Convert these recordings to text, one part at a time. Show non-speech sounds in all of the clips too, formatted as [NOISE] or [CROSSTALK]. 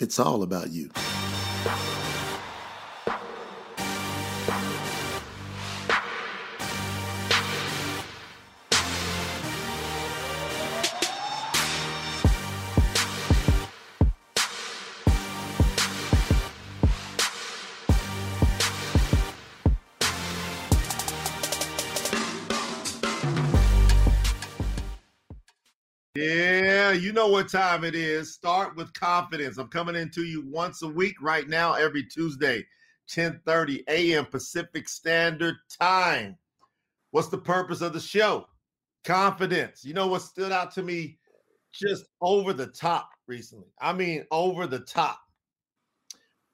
It's all about you. You know what time it is. Start with confidence. I'm coming into you once a week right now, every Tuesday, 10:30 a.m. Pacific Standard Time. What's the purpose of the show? Confidence. You know what stood out to me just over the top recently? I mean, over the top.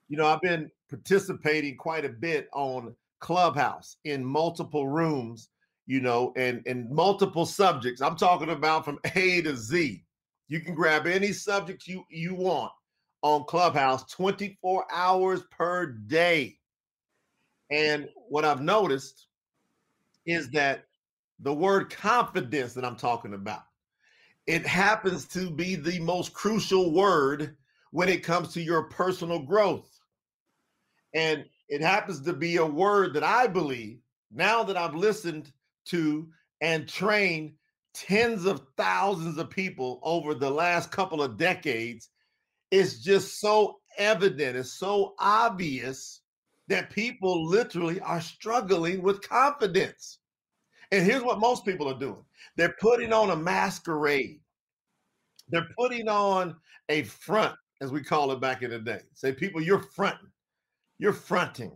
You know, I've been participating quite a bit on Clubhouse in multiple rooms you know, and and multiple subjects. I'm talking about from A to Z. You can grab any subject you you want on Clubhouse 24 hours per day. And what I've noticed is that the word confidence that I'm talking about, it happens to be the most crucial word when it comes to your personal growth. And it happens to be a word that I believe now that I've listened to and train tens of thousands of people over the last couple of decades it's just so evident it's so obvious that people literally are struggling with confidence. And here's what most people are doing. They're putting on a masquerade. They're putting on a front as we call it back in the day. Say people you're fronting. You're fronting.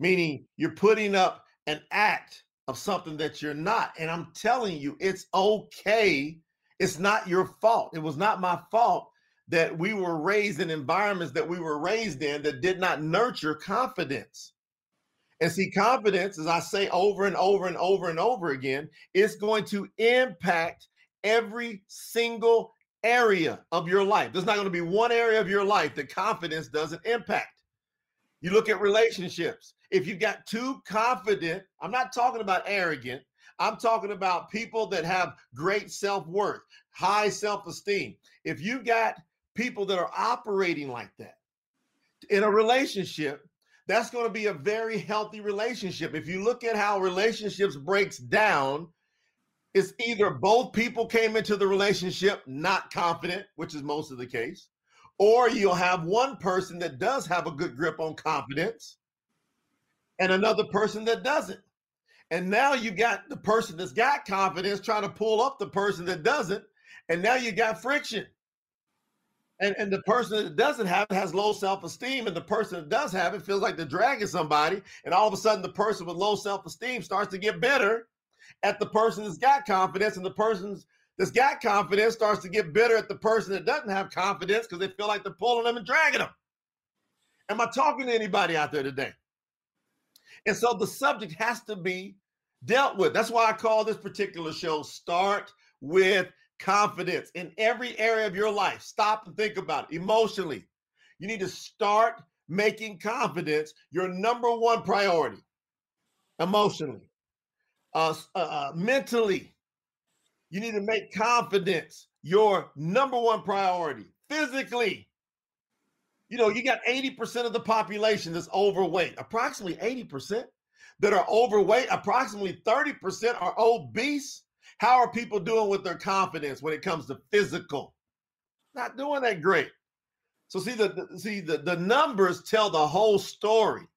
Meaning you're putting up an act of something that you're not. And I'm telling you, it's okay. It's not your fault. It was not my fault that we were raised in environments that we were raised in that did not nurture confidence. And see, confidence, as I say over and over and over and over again, is going to impact every single area of your life. There's not going to be one area of your life that confidence doesn't impact. You look at relationships. If you got too confident, I'm not talking about arrogant. I'm talking about people that have great self worth, high self esteem. If you got people that are operating like that in a relationship, that's going to be a very healthy relationship. If you look at how relationships breaks down, it's either both people came into the relationship not confident, which is most of the case, or you'll have one person that does have a good grip on confidence and another person that doesn't. And now you got the person that's got confidence trying to pull up the person that doesn't. And now you got friction. And, and the person that doesn't have it has low self esteem, and the person that does have it feels like they're dragging somebody. And all of a sudden, the person with low self esteem starts to get better at the person that's got confidence, and the person's that's got confidence starts to get bitter at the person that doesn't have confidence because they feel like they're pulling them and dragging them. Am I talking to anybody out there today? And so the subject has to be dealt with. That's why I call this particular show Start with Confidence in every area of your life. Stop and think about it emotionally. You need to start making confidence your number one priority emotionally, uh, uh, uh mentally, you need to make confidence your number one priority physically. You know, you got 80% of the population that's overweight, approximately 80% that are overweight, approximately 30% are obese. How are people doing with their confidence when it comes to physical? Not doing that great. So see the, the see the, the numbers tell the whole story.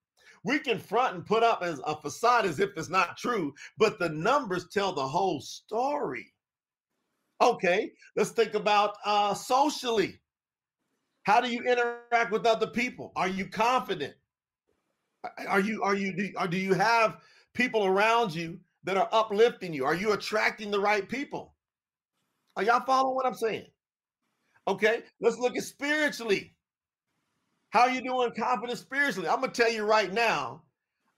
We can front and put up as a facade as if it's not true, but the numbers tell the whole story. Okay, let's think about uh, socially. How do you interact with other people? Are you confident? Are you are you do, or do you have people around you that are uplifting you? Are you attracting the right people? Are y'all following what I'm saying? Okay, let's look at spiritually. How are you doing confident spiritually? I'm gonna tell you right now,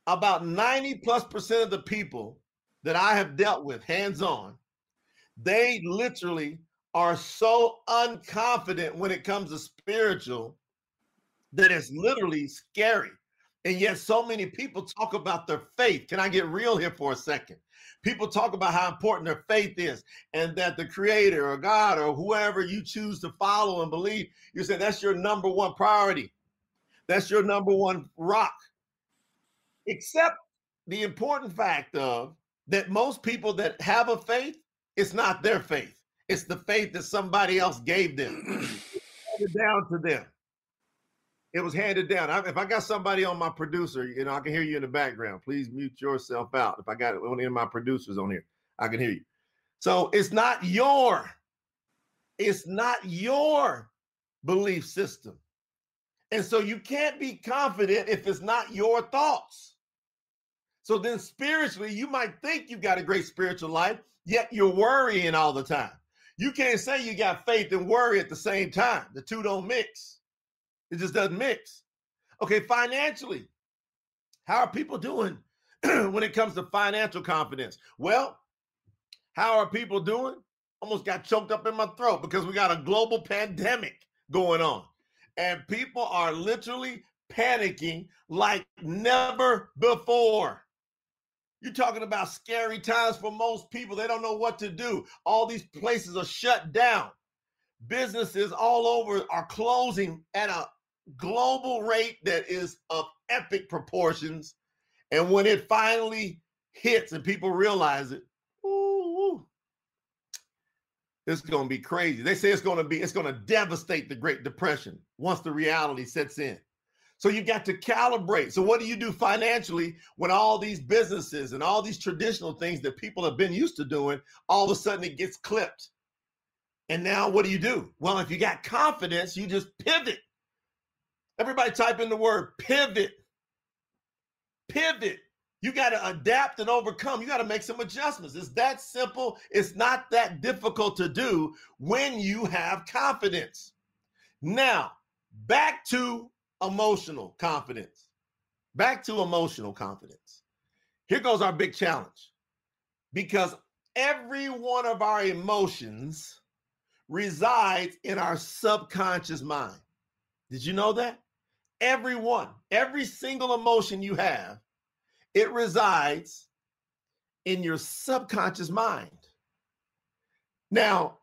about 90 plus percent of the people that I have dealt with hands on they literally are so unconfident when it comes to spiritual that it's literally scary. And yet, so many people talk about their faith. Can I get real here for a second? People talk about how important their faith is and that the creator or God or whoever you choose to follow and believe, you say that's your number one priority. That's your number one rock. Except the important fact of that most people that have a faith, it's not their faith. It's the faith that somebody else gave them. handed down to them. It was handed down. I, if I got somebody on my producer, you know, I can hear you in the background. Please mute yourself out. If I got one of my producers on here, I can hear you. So it's not your, it's not your belief system. And so you can't be confident if it's not your thoughts. So then spiritually, you might think you've got a great spiritual life, yet you're worrying all the time. You can't say you got faith and worry at the same time. The two don't mix. It just doesn't mix. Okay, financially, how are people doing [CLEARS THROAT] when it comes to financial confidence? Well, how are people doing? Almost got choked up in my throat because we got a global pandemic going on. And people are literally panicking like never before. You're talking about scary times for most people. They don't know what to do. All these places are shut down. Businesses all over are closing at a global rate that is of epic proportions. And when it finally hits and people realize it, ooh, it's going to be crazy. They say it's going to be, it's going to devastate the Great Depression once the reality sets in. So you got to calibrate. So what do you do financially when all these businesses and all these traditional things that people have been used to doing, all of a sudden it gets clipped? And now what do you do? Well, if you got confidence, you just pivot. Everybody type in the word pivot. Pivot. You got to adapt and overcome. You got to make some adjustments. It's that simple. It's not that difficult to do when you have confidence. Now, back to emotional confidence. Back to emotional confidence. Here goes our big challenge. Because every one of our emotions resides in our subconscious mind. Did you know that? Every one, every single emotion you have, it resides in your subconscious mind. Now,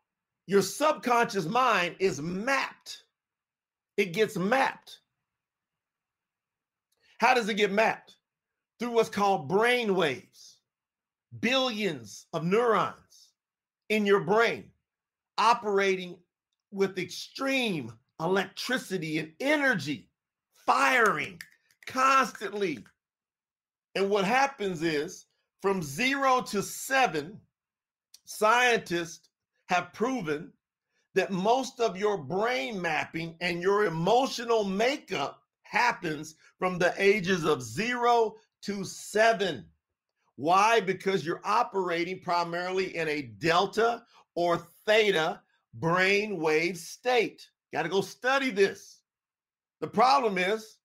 your subconscious mind is mapped. It gets mapped how does it get mapped? Through what's called brain waves, billions of neurons in your brain operating with extreme electricity and energy, firing constantly. And what happens is from zero to seven, scientists have proven that most of your brain mapping and your emotional makeup happens from the ages of zero to seven. Why? Because you're operating primarily in a delta or theta brain wave state. Got to go study this. The problem is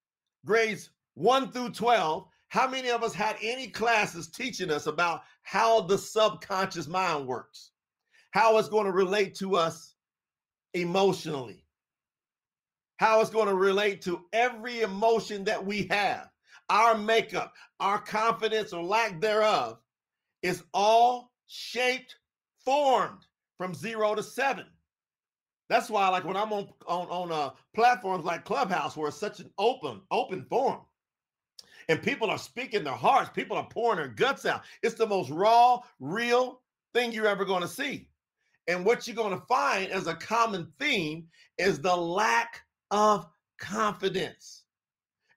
grades 1 through 12. How many of us had any classes teaching us about how the subconscious mind works? How it's going to relate to us emotionally? How it's going to relate to every emotion that we have, our makeup, our confidence or lack thereof is all shaped, formed from zero to seven. That's why, like when I'm on on on uh, platforms like Clubhouse, where it's such an open open forum, and people are speaking their hearts, people are pouring their guts out. It's the most raw, real thing you're ever going to see. And what you're going to find as a common theme is the lack of confidence.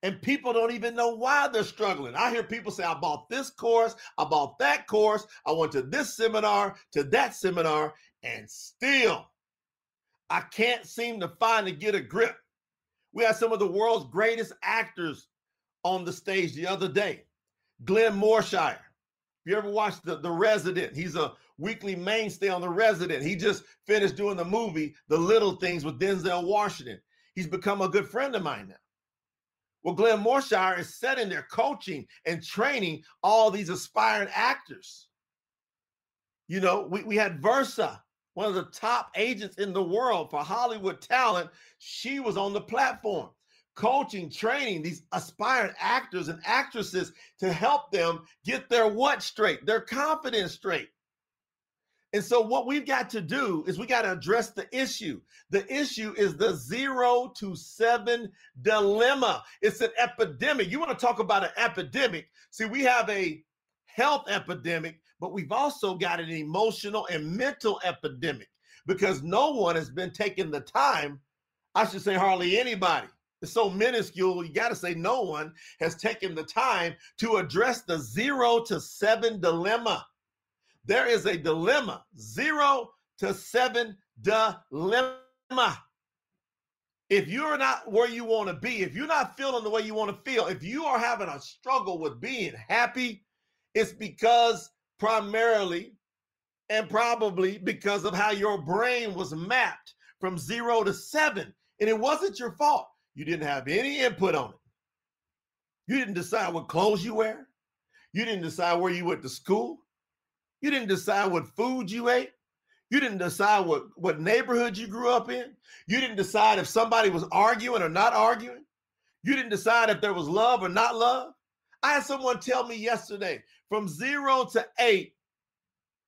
And people don't even know why they're struggling. I hear people say, I bought this course, I bought that course, I went to this seminar, to that seminar, and still I can't seem to find to get a grip. We had some of the world's greatest actors on the stage the other day. Glenn Morshower. If you ever watched the, the Resident, he's a weekly mainstay on The Resident. He just finished doing the movie The Little Things with Denzel Washington. He's become a good friend of mine now. Well, Glenn Morshower is setting there coaching and training all these aspiring actors. You know, we, we had Versa, one of the top agents in the world for Hollywood talent. She was on the platform. coaching, training these aspiring actors and actresses to help them get their what straight, their confidence straight. And so, what we've got to do is we got to address the issue. The issue is the zero to seven dilemma. It's an epidemic. You want to talk about an epidemic? See, we have a health epidemic, but we've also got an emotional and mental epidemic because no one has been taking the time. I should say, hardly anybody. It's so minuscule, you got to say no one has taken the time to address the zero to seven dilemma. There is a dilemma, zero to seven dilemma. If you're not where you want to be, if you're not feeling the way you want to feel, if you are having a struggle with being happy, it's because primarily and probably because of how your brain was mapped from zero to seven. And it wasn't your fault. You didn't have any input on it. You didn't decide what clothes you wear. You didn't decide where you went to school. You didn't decide what food you ate. You didn't decide what, what neighborhood you grew up in. You didn't decide if somebody was arguing or not arguing. You didn't decide if there was love or not love. I had someone tell me yesterday from zero to eight,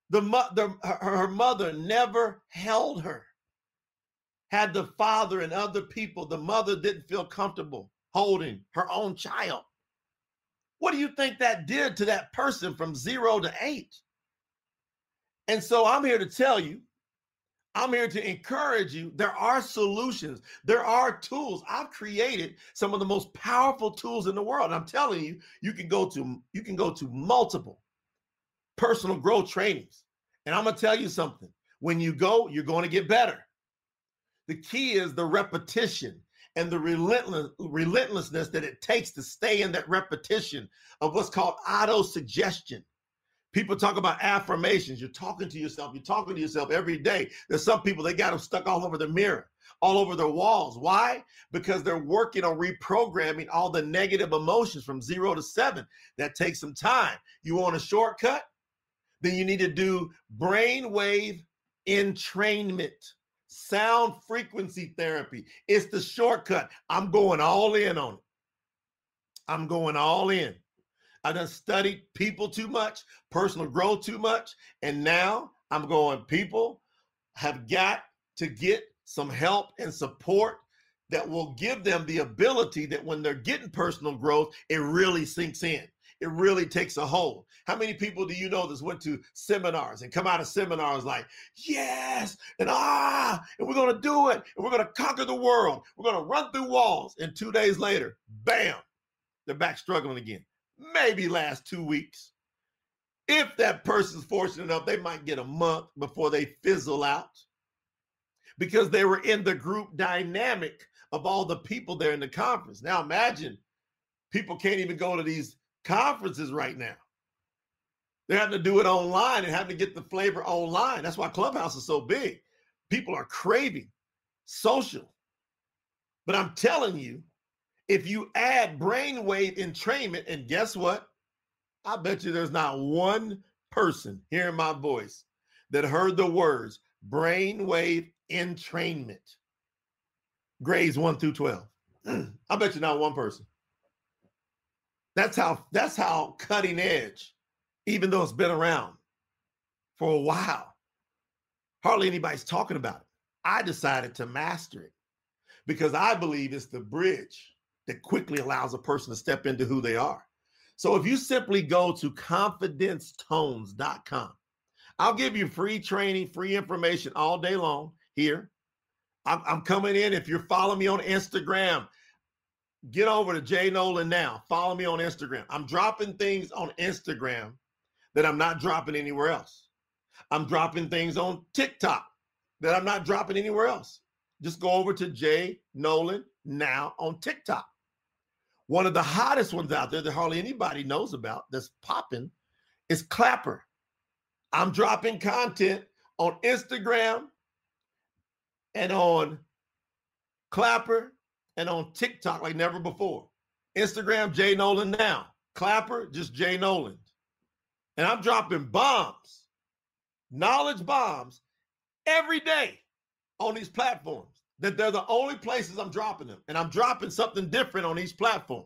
the, the her, her mother never held her. Had the father and other people, the mother didn't feel comfortable holding her own child. What do you think that did to that person from zero to eight? And so I'm here to tell you, I'm here to encourage you. There are solutions. There are tools. I've created some of the most powerful tools in the world. And I'm telling you, you can go to you can go to multiple personal growth trainings. And I'm to tell you something. When you go, you're going to get better. The key is the repetition and the relentless relentlessness that it takes to stay in that repetition of what's called auto suggestion. People talk about affirmations. You're talking to yourself. You're talking to yourself every day. There's some people they got them stuck all over the mirror, all over their walls. Why? Because they're working on reprogramming all the negative emotions from zero to seven. That takes some time. You want a shortcut? Then you need to do brainwave entrainment, sound frequency therapy. It's the shortcut. I'm going all in on it. I'm going all in. I done studied people too much, personal growth too much, and now I'm going. People have got to get some help and support that will give them the ability that when they're getting personal growth, it really sinks in. It really takes a hold. How many people do you know that's went to seminars and come out of seminars like, yes, and ah, and we're gonna do it, and we're gonna conquer the world, we're gonna run through walls, and two days later, bam, they're back struggling again maybe last two weeks. If that person's fortunate enough, they might get a month before they fizzle out because they were in the group dynamic of all the people there in the conference. Now imagine people can't even go to these conferences right now. They're having to do it online and having to get the flavor online. That's why Clubhouse is so big. People are craving social. But I'm telling you, if you add brainwave entrainment, and guess what? I bet you there's not one person hearing my voice that heard the words brainwave entrainment, grades one through 12. [CLEARS THROAT] I bet you not one person. That's how that's how cutting edge, even though it's been around for a while. Hardly anybody's talking about it. I decided to master it because I believe it's the bridge that quickly allows a person to step into who they are. So if you simply go to confidencetones.com, I'll give you free training, free information all day long here. I'm, I'm coming in. If you're following me on Instagram, get over to Jay Nolan now. Follow me on Instagram. I'm dropping things on Instagram that I'm not dropping anywhere else. I'm dropping things on TikTok that I'm not dropping anywhere else. Just go over to Jay Nolan now on TikTok. One of the hottest ones out there that hardly anybody knows about that's popping is Clapper. I'm dropping content on Instagram and on Clapper and on TikTok like never before. Instagram, Jay Nolan now. Clapper, just Jay Nolan. And I'm dropping bombs, knowledge bombs every day on these platforms. That they're the only places I'm dropping them. And I'm dropping something different on each platform.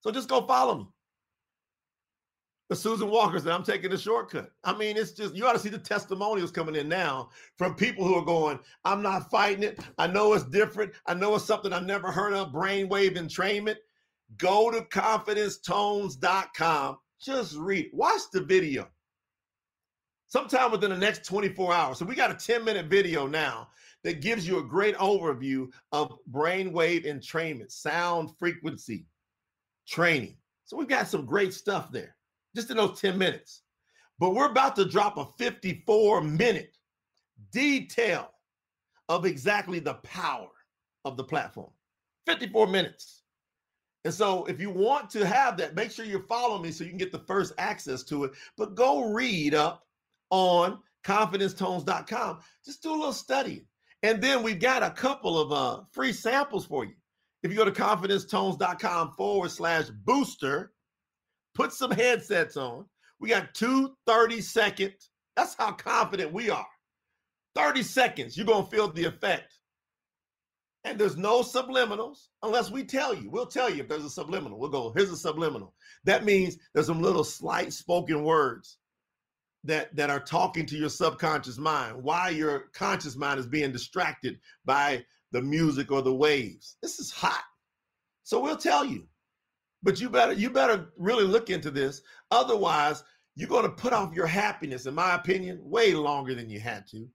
So just go follow me. The Susan Walker said, I'm taking the shortcut. I mean, it's just, you ought to see the testimonials coming in now from people who are going, I'm not fighting it. I know it's different. I know it's something I've never heard of brainwave entrainment. Go to confidencetones.com. Just read, watch the video sometime within the next 24 hours. So we got a 10 minute video now that gives you a great overview of brainwave entrainment, sound frequency training. So we've got some great stuff there just in those 10 minutes. But we're about to drop a 54 minute detail of exactly the power of the platform. 54 minutes. And so if you want to have that, make sure you follow me so you can get the first access to it. But go read up on confidencetones.com. Just do a little study. And then we've got a couple of uh, free samples for you. If you go to confidencetones.com forward slash booster, put some headsets on. We got two 30 second. That's how confident we are. 30 seconds, you're going to feel the effect. And there's no subliminals unless we tell you. We'll tell you if there's a subliminal. We'll go, here's a subliminal. That means there's some little slight spoken words that that are talking to your subconscious mind why your conscious mind is being distracted by the music or the waves. This is hot. So we'll tell you. But you better you better really look into this. Otherwise you're going to put off your happiness in my opinion way longer than you had to.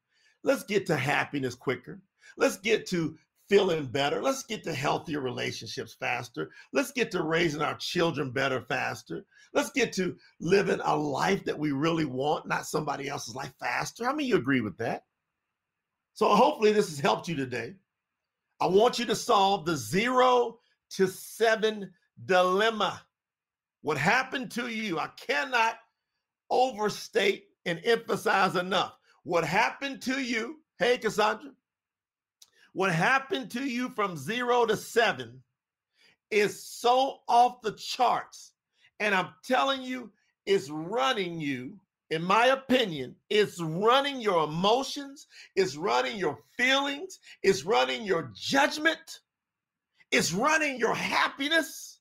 Let's get to happiness quicker. Let's get to feeling better. Let's get to healthier relationships faster. Let's get to raising our children better faster. Let's get to living a life that we really want, not somebody else's life faster. How many you agree with that? So hopefully this has helped you today. I want you to solve the zero to seven dilemma. What happened to you? I cannot overstate and emphasize enough. What happened to you? Hey, Cassandra, what happened to you from zero to seven is so off the charts. And I'm telling you, it's running you, in my opinion, it's running your emotions, it's running your feelings, it's running your judgment, it's running your happiness.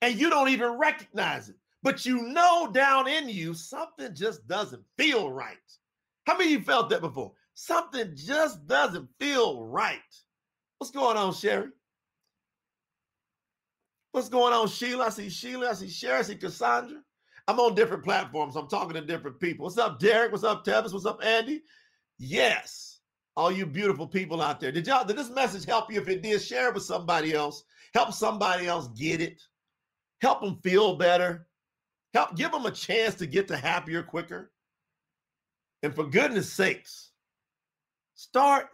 And you don't even recognize it. But you know down in you, something just doesn't feel right. How many of you felt that before? Something just doesn't feel right. What's going on, Sherry? What's going on, Sheila? I see Sheila. I see Sherry. I see Cassandra. I'm on different platforms. I'm talking to different people. What's up, Derek? What's up, Tevis? What's up, Andy? Yes, all you beautiful people out there. Did y'all? Did this message help you? If it did, share it with somebody else. Help somebody else get it. Help them feel better. Help give them a chance to get to happier quicker. And for goodness sakes, Start,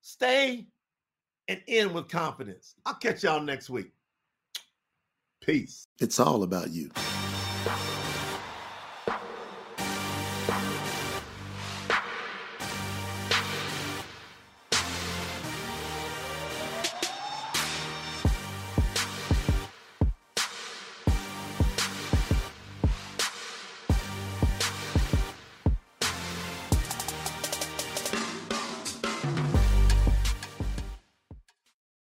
stay, and end with confidence. I'll catch y'all next week. Peace. It's all about you.